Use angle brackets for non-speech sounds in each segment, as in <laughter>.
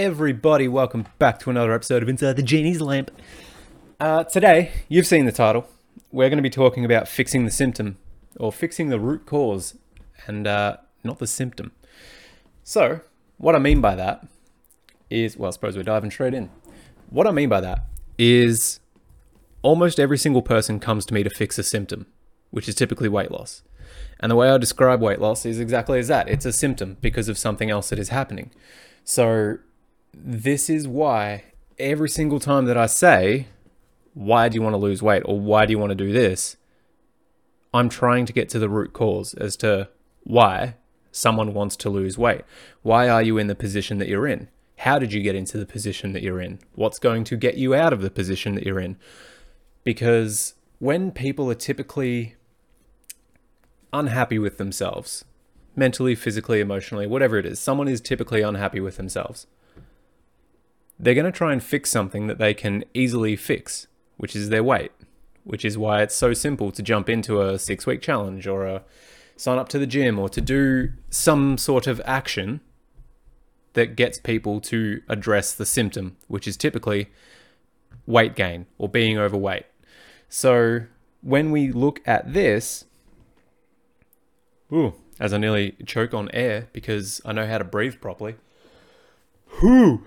everybody? Welcome back to another episode of Inside the Genie's Lamp. Uh, today, you've seen the title. We're going to be talking about fixing the symptom, or fixing the root cause, and uh, not the symptom. So, what I mean by that is, well, I suppose we're diving straight in. What I mean by that is almost every single person comes to me to fix a symptom, which is typically weight loss. And the way I describe weight loss is exactly as that it's a symptom because of something else that is happening. So, this is why every single time that I say, Why do you want to lose weight? or Why do you want to do this? I'm trying to get to the root cause as to why someone wants to lose weight. Why are you in the position that you're in? How did you get into the position that you're in? What's going to get you out of the position that you're in? Because when people are typically unhappy with themselves, mentally, physically, emotionally, whatever it is, someone is typically unhappy with themselves. They're going to try and fix something that they can easily fix, which is their weight, which is why it's so simple to jump into a six week challenge or a sign up to the gym or to do some sort of action that gets people to address the symptom, which is typically weight gain or being overweight. So when we look at this, ooh, as I nearly choke on air because I know how to breathe properly. Whew.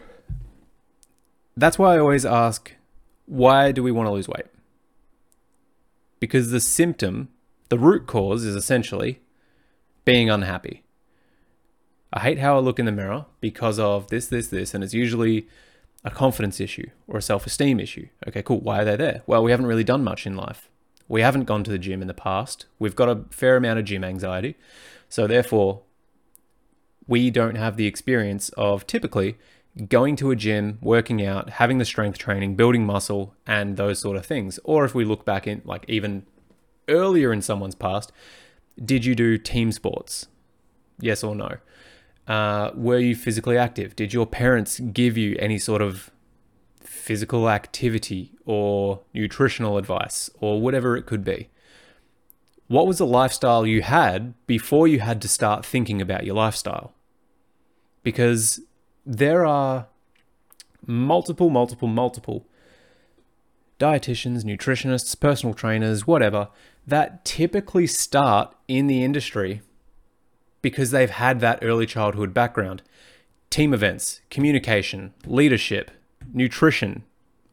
That's why I always ask, why do we want to lose weight? Because the symptom, the root cause is essentially being unhappy. I hate how I look in the mirror because of this, this, this, and it's usually a confidence issue or a self esteem issue. Okay, cool. Why are they there? Well, we haven't really done much in life. We haven't gone to the gym in the past. We've got a fair amount of gym anxiety. So, therefore, we don't have the experience of typically going to a gym, working out, having the strength training, building muscle, and those sort of things. Or if we look back in, like even earlier in someone's past, did you do team sports? Yes or no? Uh, were you physically active? Did your parents give you any sort of physical activity or nutritional advice or whatever it could be? What was the lifestyle you had before you had to start thinking about your lifestyle? Because there are multiple, multiple, multiple dietitians, nutritionists, personal trainers, whatever, that typically start in the industry because they've had that early childhood background. Team events, communication, leadership, nutrition,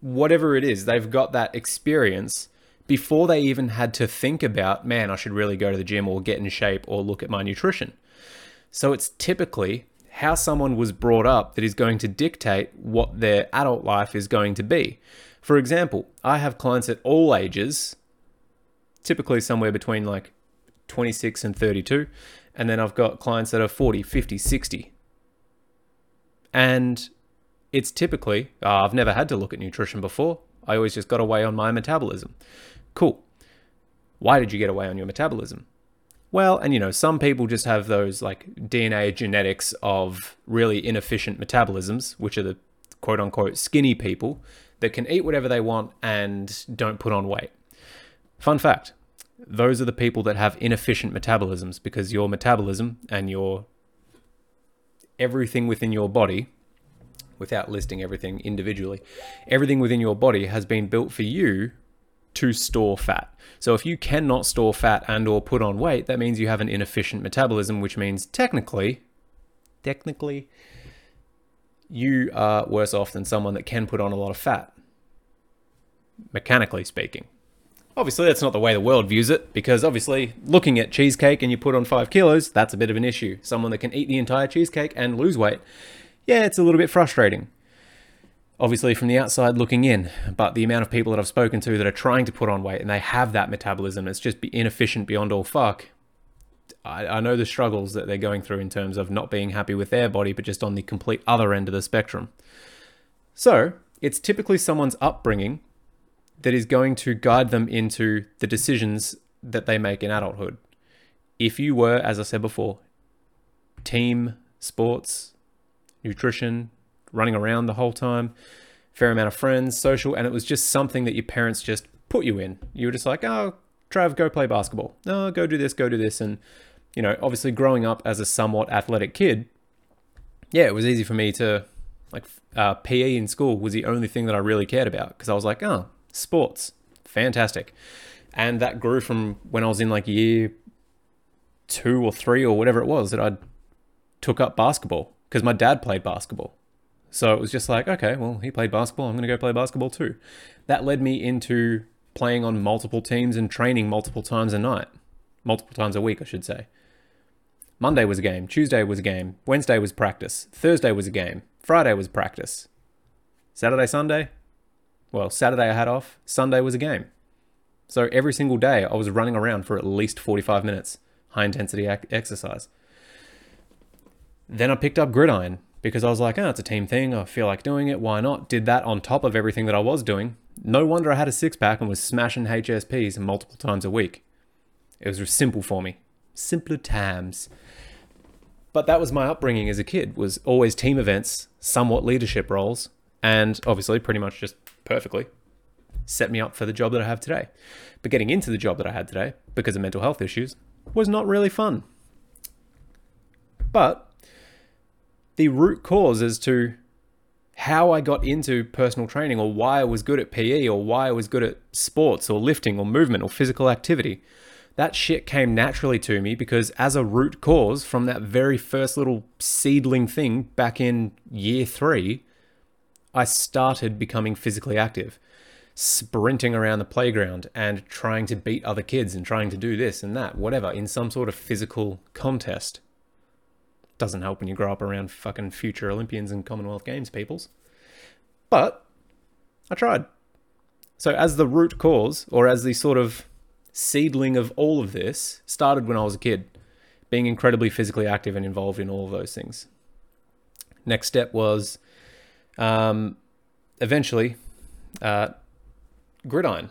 whatever it is, they've got that experience before they even had to think about, man, I should really go to the gym or get in shape or look at my nutrition. So it's typically how someone was brought up that is going to dictate what their adult life is going to be. For example, I have clients at all ages, typically somewhere between like 26 and 32, and then I've got clients that are 40, 50, 60. And it's typically, uh, I've never had to look at nutrition before. I always just got away on my metabolism. Cool. Why did you get away on your metabolism? Well, and you know, some people just have those like DNA genetics of really inefficient metabolisms, which are the quote unquote skinny people that can eat whatever they want and don't put on weight. Fun fact those are the people that have inefficient metabolisms because your metabolism and your everything within your body without listing everything individually everything within your body has been built for you to store fat. So if you cannot store fat and or put on weight, that means you have an inefficient metabolism, which means technically, technically, you are worse off than someone that can put on a lot of fat. Mechanically speaking. Obviously, that's not the way the world views it, because obviously, looking at cheesecake and you put on five kilos, that's a bit of an issue. Someone that can eat the entire cheesecake and lose weight, yeah, it's a little bit frustrating obviously from the outside looking in, but the amount of people that I've spoken to that are trying to put on weight and they have that metabolism, it's just inefficient beyond all fuck. I, I, know the struggles that they're going through in terms of not being happy with their body, but just on the complete other end of the spectrum. So, it's typically someone's upbringing that is going to guide them into the decisions that they make in adulthood. If you were, as I said before, team sports, nutrition, running around the whole time, fair amount of friends, social, and it was just something that your parents just put you in. You were just like, oh, Trav, go play basketball. No, oh, go do this, go do this. And, you know, obviously growing up as a somewhat athletic kid, yeah, it was easy for me to Like uh, PE in school was the only thing that I really cared about because I was like, oh, sports, fantastic. And that grew from when I was in like year two or three or whatever it was that I took up basketball because my dad played basketball. So it was just like, okay, well, he played basketball. I'm going to go play basketball too. That led me into playing on multiple teams and training multiple times a night, multiple times a week, I should say. Monday was a game, Tuesday was a game, Wednesday was practice, Thursday was a game, Friday was practice. Saturday, Sunday? Well, Saturday I had off, Sunday was a game. So every single day I was running around for at least 45 minutes, high intensity ac- exercise. Then I picked up gridiron because I was like, oh, it's a team thing. I feel like doing it. Why not? Did that on top of everything that I was doing. No wonder I had a six pack and was smashing HSPs multiple times a week. It was simple for me. Simpler times. But that was my upbringing as a kid was always team events, somewhat leadership roles, and obviously pretty much just perfectly set me up for the job that I have today. But getting into the job that I had today because of mental health issues was not really fun. But the root cause as to how I got into personal training or why I was good at PE or why I was good at sports or lifting or movement or physical activity that shit came naturally to me because as a root cause from that very first little seedling thing back in year three, I started becoming physically active, sprinting around the playground and trying to beat other kids and trying to do this and that, whatever, in some sort of physical contest. Doesn't help when you grow up around fucking future Olympians and Commonwealth Games peoples. But I tried. So, as the root cause, or as the sort of seedling of all of this started when I was a kid, being incredibly physically active and involved in all of those things. Next step was um, eventually uh, gridiron.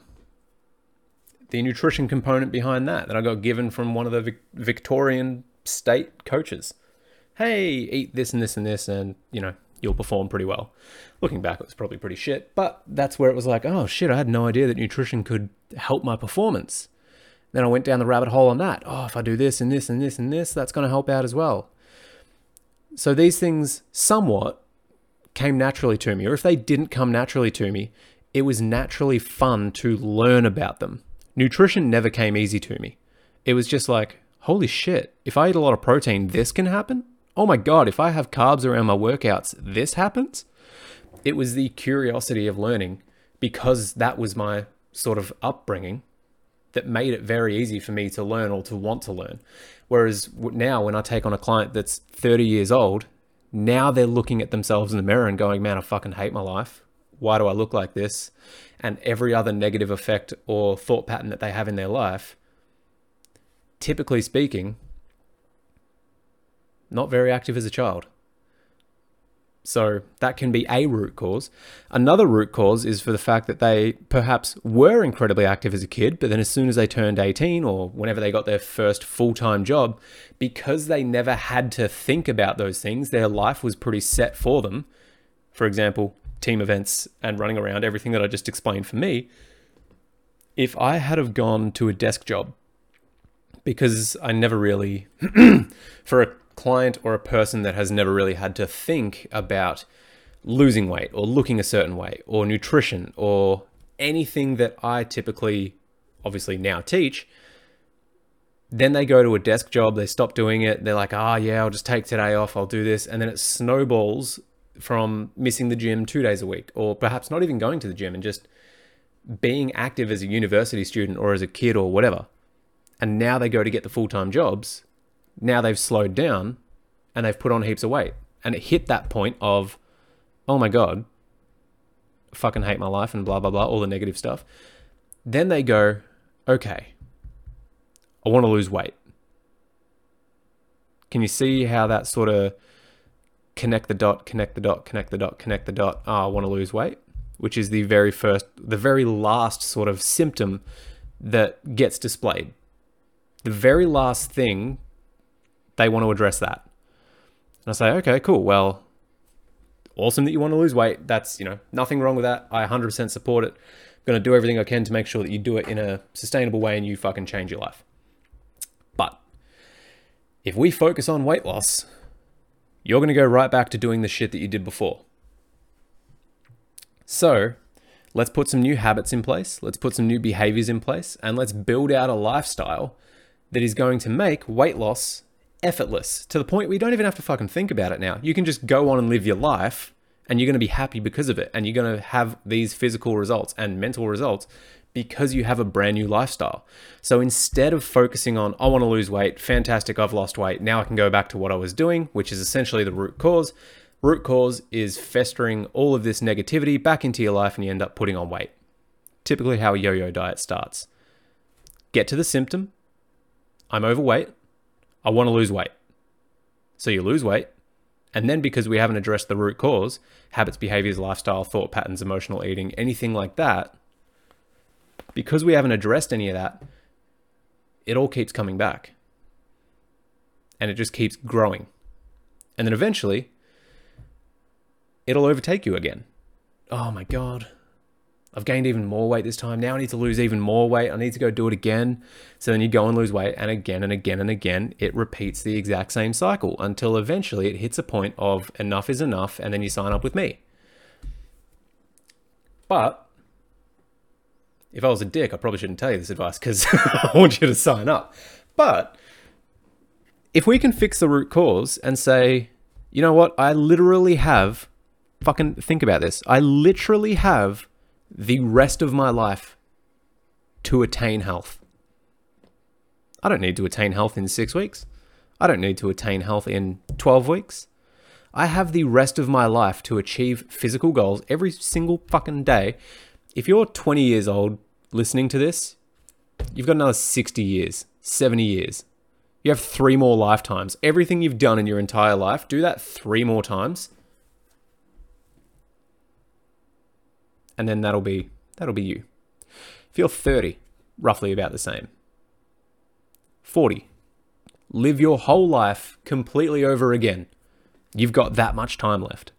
The nutrition component behind that that I got given from one of the Victorian state coaches. Hey, eat this and this and this, and you know you'll perform pretty well. Looking back, it was probably pretty shit, but that's where it was like, oh shit, I had no idea that nutrition could help my performance. Then I went down the rabbit hole on that. Oh, if I do this and this and this and this, that's going to help out as well. So these things somewhat came naturally to me, or if they didn't come naturally to me, it was naturally fun to learn about them. Nutrition never came easy to me. It was just like, holy shit, if I eat a lot of protein, this can happen? Oh my god, if I have carbs around my workouts, this happens? It was the curiosity of learning because that was my sort of upbringing that made it very easy for me to learn or to want to learn. Whereas now, when I take on a client that's 30 years old, now they're looking at themselves in the mirror and going, man, I fucking hate my life. Why do I look like this? And every other negative effect or thought pattern that they have in their life, typically speaking, not very active as a child. So that can be a root cause. Another root cause is for the fact that they perhaps were incredibly active as a kid, but then as soon as they turned 18 or whenever they got their first full time job, because they never had to think about those things, their life was pretty set for them. For example, team events and running around, everything that I just explained for me. If I had have gone to a desk job, because I never really, <clears throat> for a client or a person that has never really had to think about losing weight or looking a certain way or nutrition or anything that I typically, obviously now teach, then they go to a desk job, they stop doing it, they're like, ah, oh, yeah, I'll just take today off, I'll do this. And then it snowballs from missing the gym two days a week, or perhaps not even going to the gym and just being active as a university student or as a kid or whatever. And now they go to get the full time jobs now they've slowed down and they've put on heaps of weight. And it hit that point of, oh my God, fucking hate my life and blah, blah, blah, all the negative stuff. Then they go, okay, I want to lose weight. Can you see how that sort of connect the dot, connect the dot, connect the dot, connect the dot? Oh, I want to lose weight, which is the very first, the very last sort of symptom that gets displayed. The very last thing they want to address that. And I say, okay, cool. Well, awesome that you want to lose weight. That's, you know, nothing wrong with that. I 100% support it. I'm going to do everything I can to make sure that you do it in a sustainable way and you fucking change your life. But if we focus on weight loss, you're going to go right back to doing the shit that you did before. So let's put some new habits in place, let's put some new behaviors in place, and let's build out a lifestyle that is going to make weight loss effortless to the point where you don't even have to fucking think about it now. You can just go on and live your life and you're going to be happy because of it. And you're going to have these physical results and mental results because you have a brand new lifestyle. So instead of focusing on, I want to lose weight, fantastic, I've lost weight, now I can go back to what I was doing, which is essentially the root cause. Root cause is festering all of this negativity back into your life and you end up putting on weight. Typically, how a yo yo diet starts. Get to the symptom I'm overweight, I want to lose weight. So you lose weight, and then because we haven't addressed the root cause, habits, behaviors, lifestyle, thought patterns, emotional eating, anything like that, because we haven't addressed any of that, it all keeps coming back. And it just keeps growing. And then eventually, it'll overtake you again. Oh my God. I've gained even more weight this time. Now I need to lose even more weight. I need to go do it again. So then you go and lose weight, and again and again and again, it repeats the exact same cycle until eventually it hits a point of enough is enough, and then you sign up with me. But if I was a dick, I probably shouldn't tell you this advice because <laughs> I want you to sign up. But if we can fix the root cause and say, you know what, I literally have, fucking think about this, I literally have the rest of my life to attain health. I don't need to attain health in six weeks. I don't need to attain health in 12 weeks. I have the rest of my life to achieve physical goals every single fucking day if you're 20 years old listening to this, you've got another 60 years, 70 years. You have three more lifetimes. Everything you've done in your entire life, do that three more times. And then that'll be that'll be you. If you're 30, roughly about the same. 40. Live your whole life completely over again. You've got that much time left.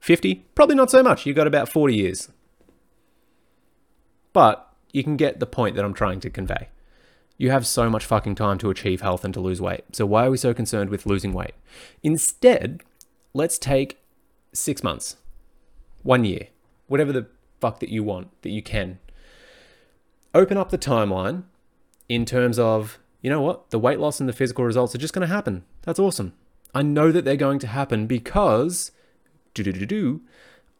50, probably not so much. You've got about 40 years. But you can get the point that I'm trying to convey. You have so much fucking time to achieve health and to lose weight. So why are we so concerned with losing weight? Instead, let's take six months, one year, whatever the fuck that you want, that you can. Open up the timeline in terms of, you know what, the weight loss and the physical results are just going to happen. That's awesome. I know that they're going to happen because do do do do,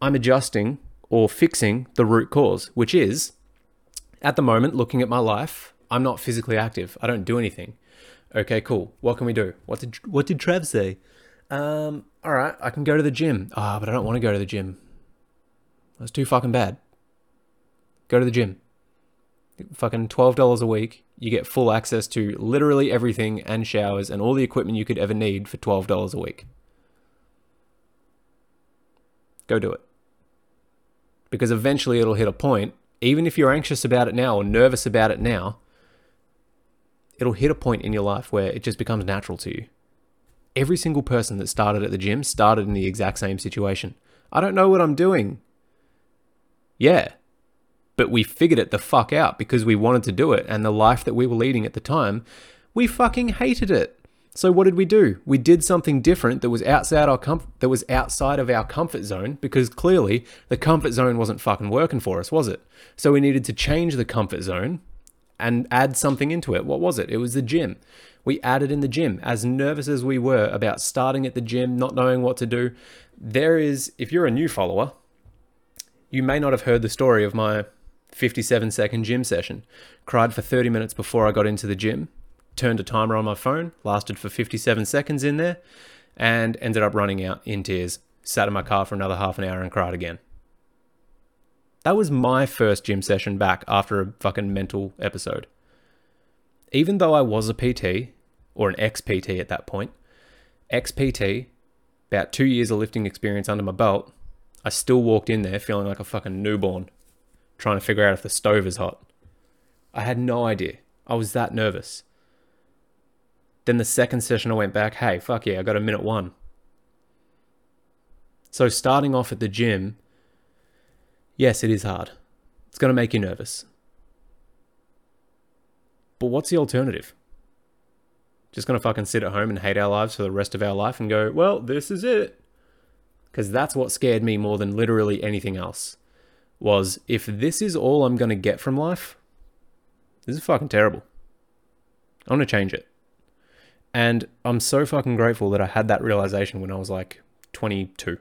I'm adjusting or fixing the root cause, which is at the moment, looking at my life, I'm not physically active. I don't do anything. Okay, cool. What can we do? What did what did Trav say? Um, all right, I can go to the gym. Ah, oh, but I don't want to go to the gym. That's too fucking bad. Go to the gym. Fucking twelve dollars a week. You get full access to literally everything and showers and all the equipment you could ever need for twelve dollars a week. Go do it. Because eventually it'll hit a point, even if you're anxious about it now or nervous about it now, it'll hit a point in your life where it just becomes natural to you. Every single person that started at the gym started in the exact same situation. I don't know what I'm doing. Yeah. But we figured it the fuck out because we wanted to do it, and the life that we were leading at the time, we fucking hated it. So what did we do? We did something different that was outside our com- that was outside of our comfort zone because clearly the comfort zone wasn't fucking working for us, was it? So we needed to change the comfort zone and add something into it. What was it? It was the gym. We added in the gym. As nervous as we were about starting at the gym, not knowing what to do, there is if you're a new follower, you may not have heard the story of my 57 second gym session. Cried for 30 minutes before I got into the gym turned a timer on my phone, lasted for 57 seconds in there, and ended up running out in tears. Sat in my car for another half an hour and cried again. That was my first gym session back after a fucking mental episode. Even though I was a PT, or an ex PT at that point, ex PT, about two years of lifting experience under my belt, I still walked in there feeling like a fucking newborn, trying to figure out if the stove is hot. I had no idea. I was that nervous. Then the second session, I went back, hey, fuck yeah, I got a minute one. So starting off at the gym, yes, it is hard. It's going to make you nervous. But what's the alternative? Just going to fucking sit at home and hate our lives for the rest of our life and go, well, this is it. Because that's what scared me more than literally anything else. Was if this is all I'm going to get from life, this is fucking terrible. I want to change it. And I'm so fucking grateful that I had that realization when I was like 22.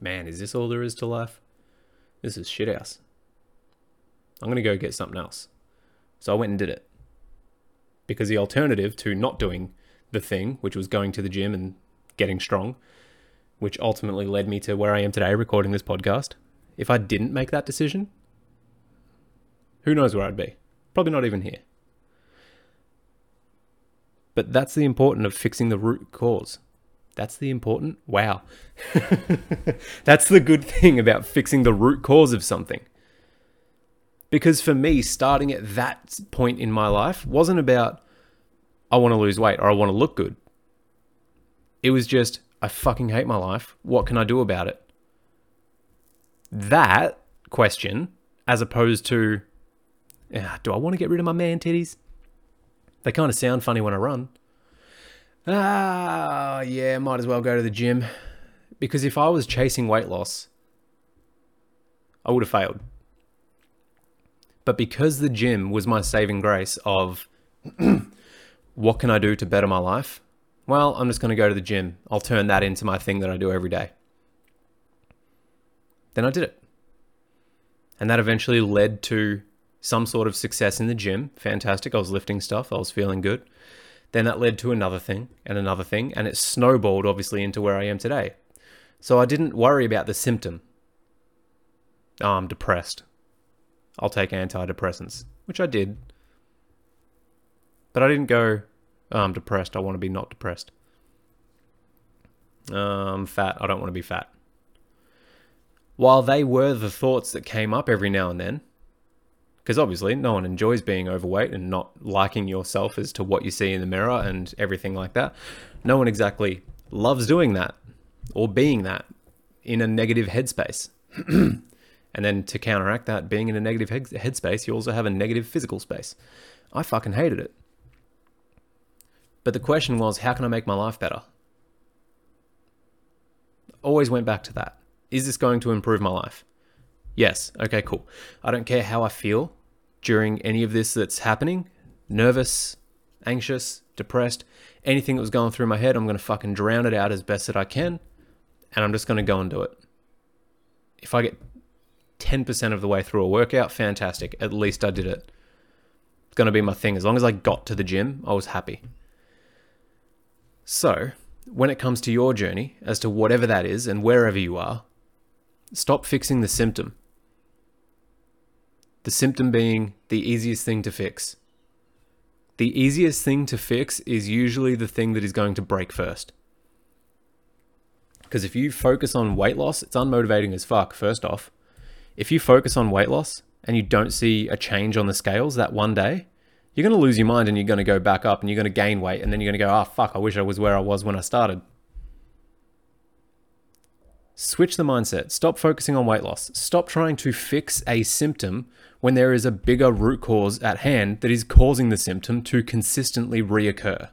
Man, is this all there is to life? This is shit house. I'm going to go get something else. So I went and did it. Because the alternative to not doing the thing, which was going to the gym and getting strong, which ultimately led me to where I am today recording this podcast, if I didn't make that decision, who knows where I'd be? Probably not even here. But that's the important of fixing the root cause. That's the important. Wow. <laughs> that's the good thing about fixing the root cause of something. Because for me, starting at that point in my life wasn't about, I want to lose weight or I want to look good. It was just, I fucking hate my life. What can I do about it? That question, as opposed to, yeah, do I want to get rid of my man titties? They kind of sound funny when I run. Ah, yeah, might as well go to the gym. Because if I was chasing weight loss, I would have failed. But because the gym was my saving grace of <clears throat> what can I do to better my life? Well, I'm just going to go to the gym. I'll turn that into my thing that I do every day. Then I did it. And that eventually led to some sort of success in the gym. Fantastic. I was lifting stuff, I was feeling good. Then that led to another thing and another thing, and it snowballed obviously into where I am today. So I didn't worry about the symptom. Oh, I'm depressed. I'll take antidepressants, which I did. But I didn't go, I'm depressed. I want to be not depressed. I'm fat. I don't want to be fat. While they were the thoughts that came up every now and then, because obviously no one enjoys being overweight and not liking yourself as to what you see in the mirror and everything like that. No one exactly loves doing that or being that in a negative headspace. <clears throat> and then to counteract that, being in a negative headspace, you also have a negative physical space. I fucking hated it. But the question was, how can I make my life better? Always went back to that. Is this going to improve my life? Yes. Okay, cool. I don't care how I feel during any of this that's happening nervous, anxious, depressed, anything that was going through my head, I'm going to fucking drown it out as best that I can. And I'm just going to go and do it. If I get 10% of the way through a workout, fantastic. At least I did it. It's going to be my thing. As long as I got to the gym, I was happy. So, when it comes to your journey, as to whatever that is and wherever you are, stop fixing the symptom the symptom being the easiest thing to fix. The easiest thing to fix is usually the thing that is going to break first. Because if you focus on weight loss, it's unmotivating as fuck, first off. If you focus on weight loss and you don't see a change on the scales that one day, you're going to lose your mind and you're going to go back up and you're going to gain weight and then you're going to go, oh, fuck, I wish I was where I was when I started. Switch the mindset. Stop focusing on weight loss. Stop trying to fix a symptom when there is a bigger root cause at hand that is causing the symptom to consistently reoccur.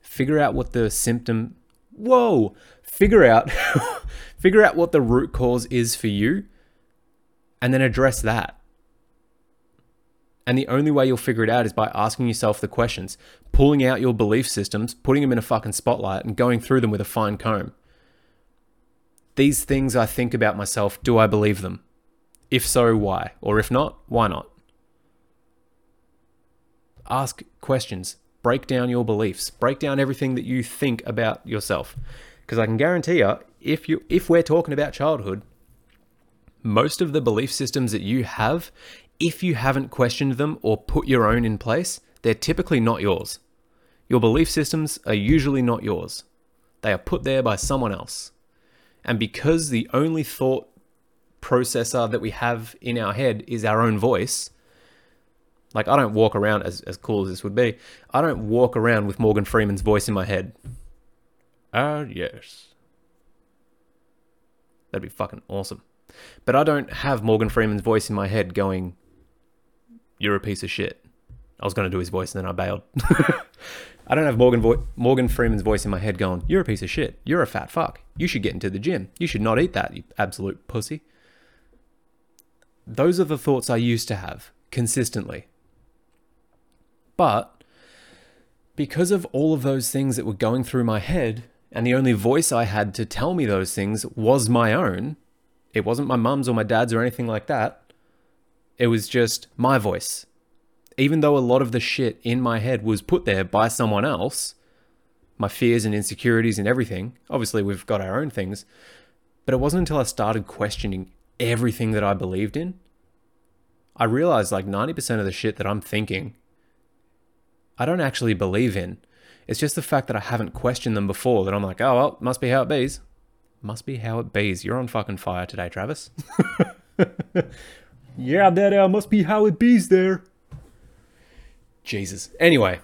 Figure out what the symptom whoa, figure out <laughs> figure out what the root cause is for you and then address that. And the only way you'll figure it out is by asking yourself the questions, pulling out your belief systems, putting them in a fucking spotlight and going through them with a fine comb. These things I think about myself, do I believe them? If so, why? Or if not, why not? Ask questions. Break down your beliefs. Break down everything that you think about yourself. Because I can guarantee you, if you if we're talking about childhood, most of the belief systems that you have, if you haven't questioned them or put your own in place, they're typically not yours. Your belief systems are usually not yours. They are put there by someone else. And because the only thought processor that we have in our head is our own voice, like I don't walk around as, as cool as this would be, I don't walk around with Morgan Freeman's voice in my head. Ah, yes. That'd be fucking awesome. But I don't have Morgan Freeman's voice in my head going, You're a piece of shit. I was going to do his voice and then I bailed. <laughs> I don't have Morgan vo- Morgan Freeman's voice in my head going, "You're a piece of shit. You're a fat fuck. You should get into the gym. You should not eat that, you absolute pussy." Those are the thoughts I used to have consistently. But because of all of those things that were going through my head, and the only voice I had to tell me those things was my own, it wasn't my mum's or my dad's or anything like that. It was just my voice. Even though a lot of the shit in my head was put there by someone else, my fears and insecurities and everything, obviously we've got our own things, but it wasn't until I started questioning everything that I believed in. I realized like 90% of the shit that I'm thinking, I don't actually believe in. It's just the fact that I haven't questioned them before that I'm like, oh, well, must be how it bees. Must be how it bees. You're on fucking fire today, Travis. <laughs> yeah, that uh, must be how it bees there. Jesus. Anyway,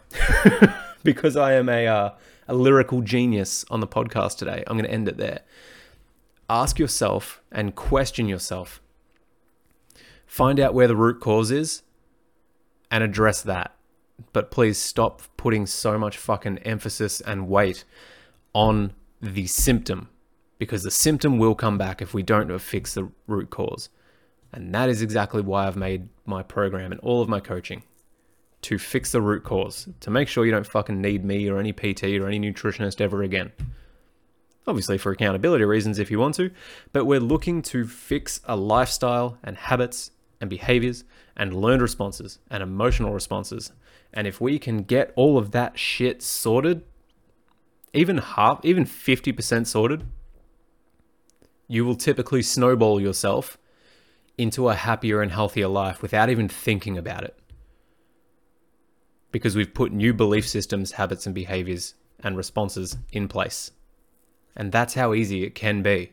<laughs> because I am a, uh, a lyrical genius on the podcast today, I'm going to end it there. Ask yourself and question yourself. Find out where the root cause is and address that but please stop putting so much fucking emphasis and weight on the symptom because the symptom will come back if we don't fix the root cause. And that is exactly why I've made my program and all of my coaching to fix the root cause, to make sure you don't fucking need me or any PT or any nutritionist ever again. Obviously, for accountability reasons, if you want to, but we're looking to fix a lifestyle and habits and behaviors and learned responses and emotional responses and if we can get all of that shit sorted, even half, even 50% sorted, you will typically snowball yourself into a happier and healthier life without even thinking about it. Because we've put new belief systems, habits, and behaviors and responses in place. And that's how easy it can be.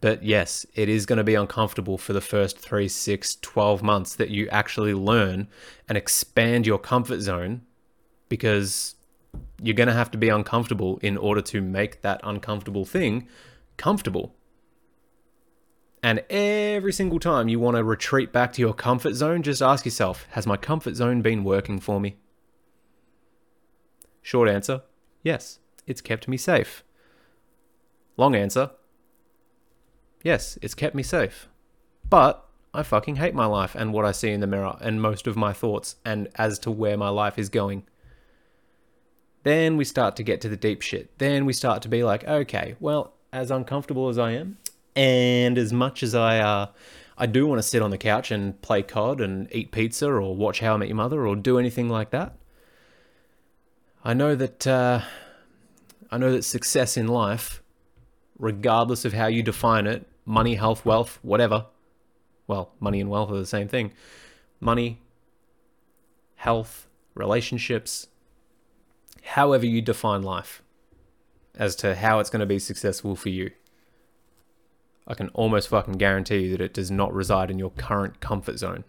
But yes, it is going to be uncomfortable for the first three, six, 12 months that you actually learn and expand your comfort zone because you're going to have to be uncomfortable in order to make that uncomfortable thing comfortable. And every single time you want to retreat back to your comfort zone, just ask yourself Has my comfort zone been working for me? Short answer yes, it's kept me safe. Long answer Yes, it's kept me safe. But I fucking hate my life and what I see in the mirror and most of my thoughts and as to where my life is going. Then we start to get to the deep shit. Then we start to be like, okay, well, as uncomfortable as I am, and as much as I uh, I do want to sit on the couch and play COD and eat pizza or watch How I Met Your Mother or do anything like that, I know that uh, I know that success in life, regardless of how you define it, money, health, wealth, whatever. Well, money and wealth are the same thing. Money, health, relationships, however you define life as to how it's going to be successful for you. I can almost fucking guarantee you that it does not reside in your current comfort zone.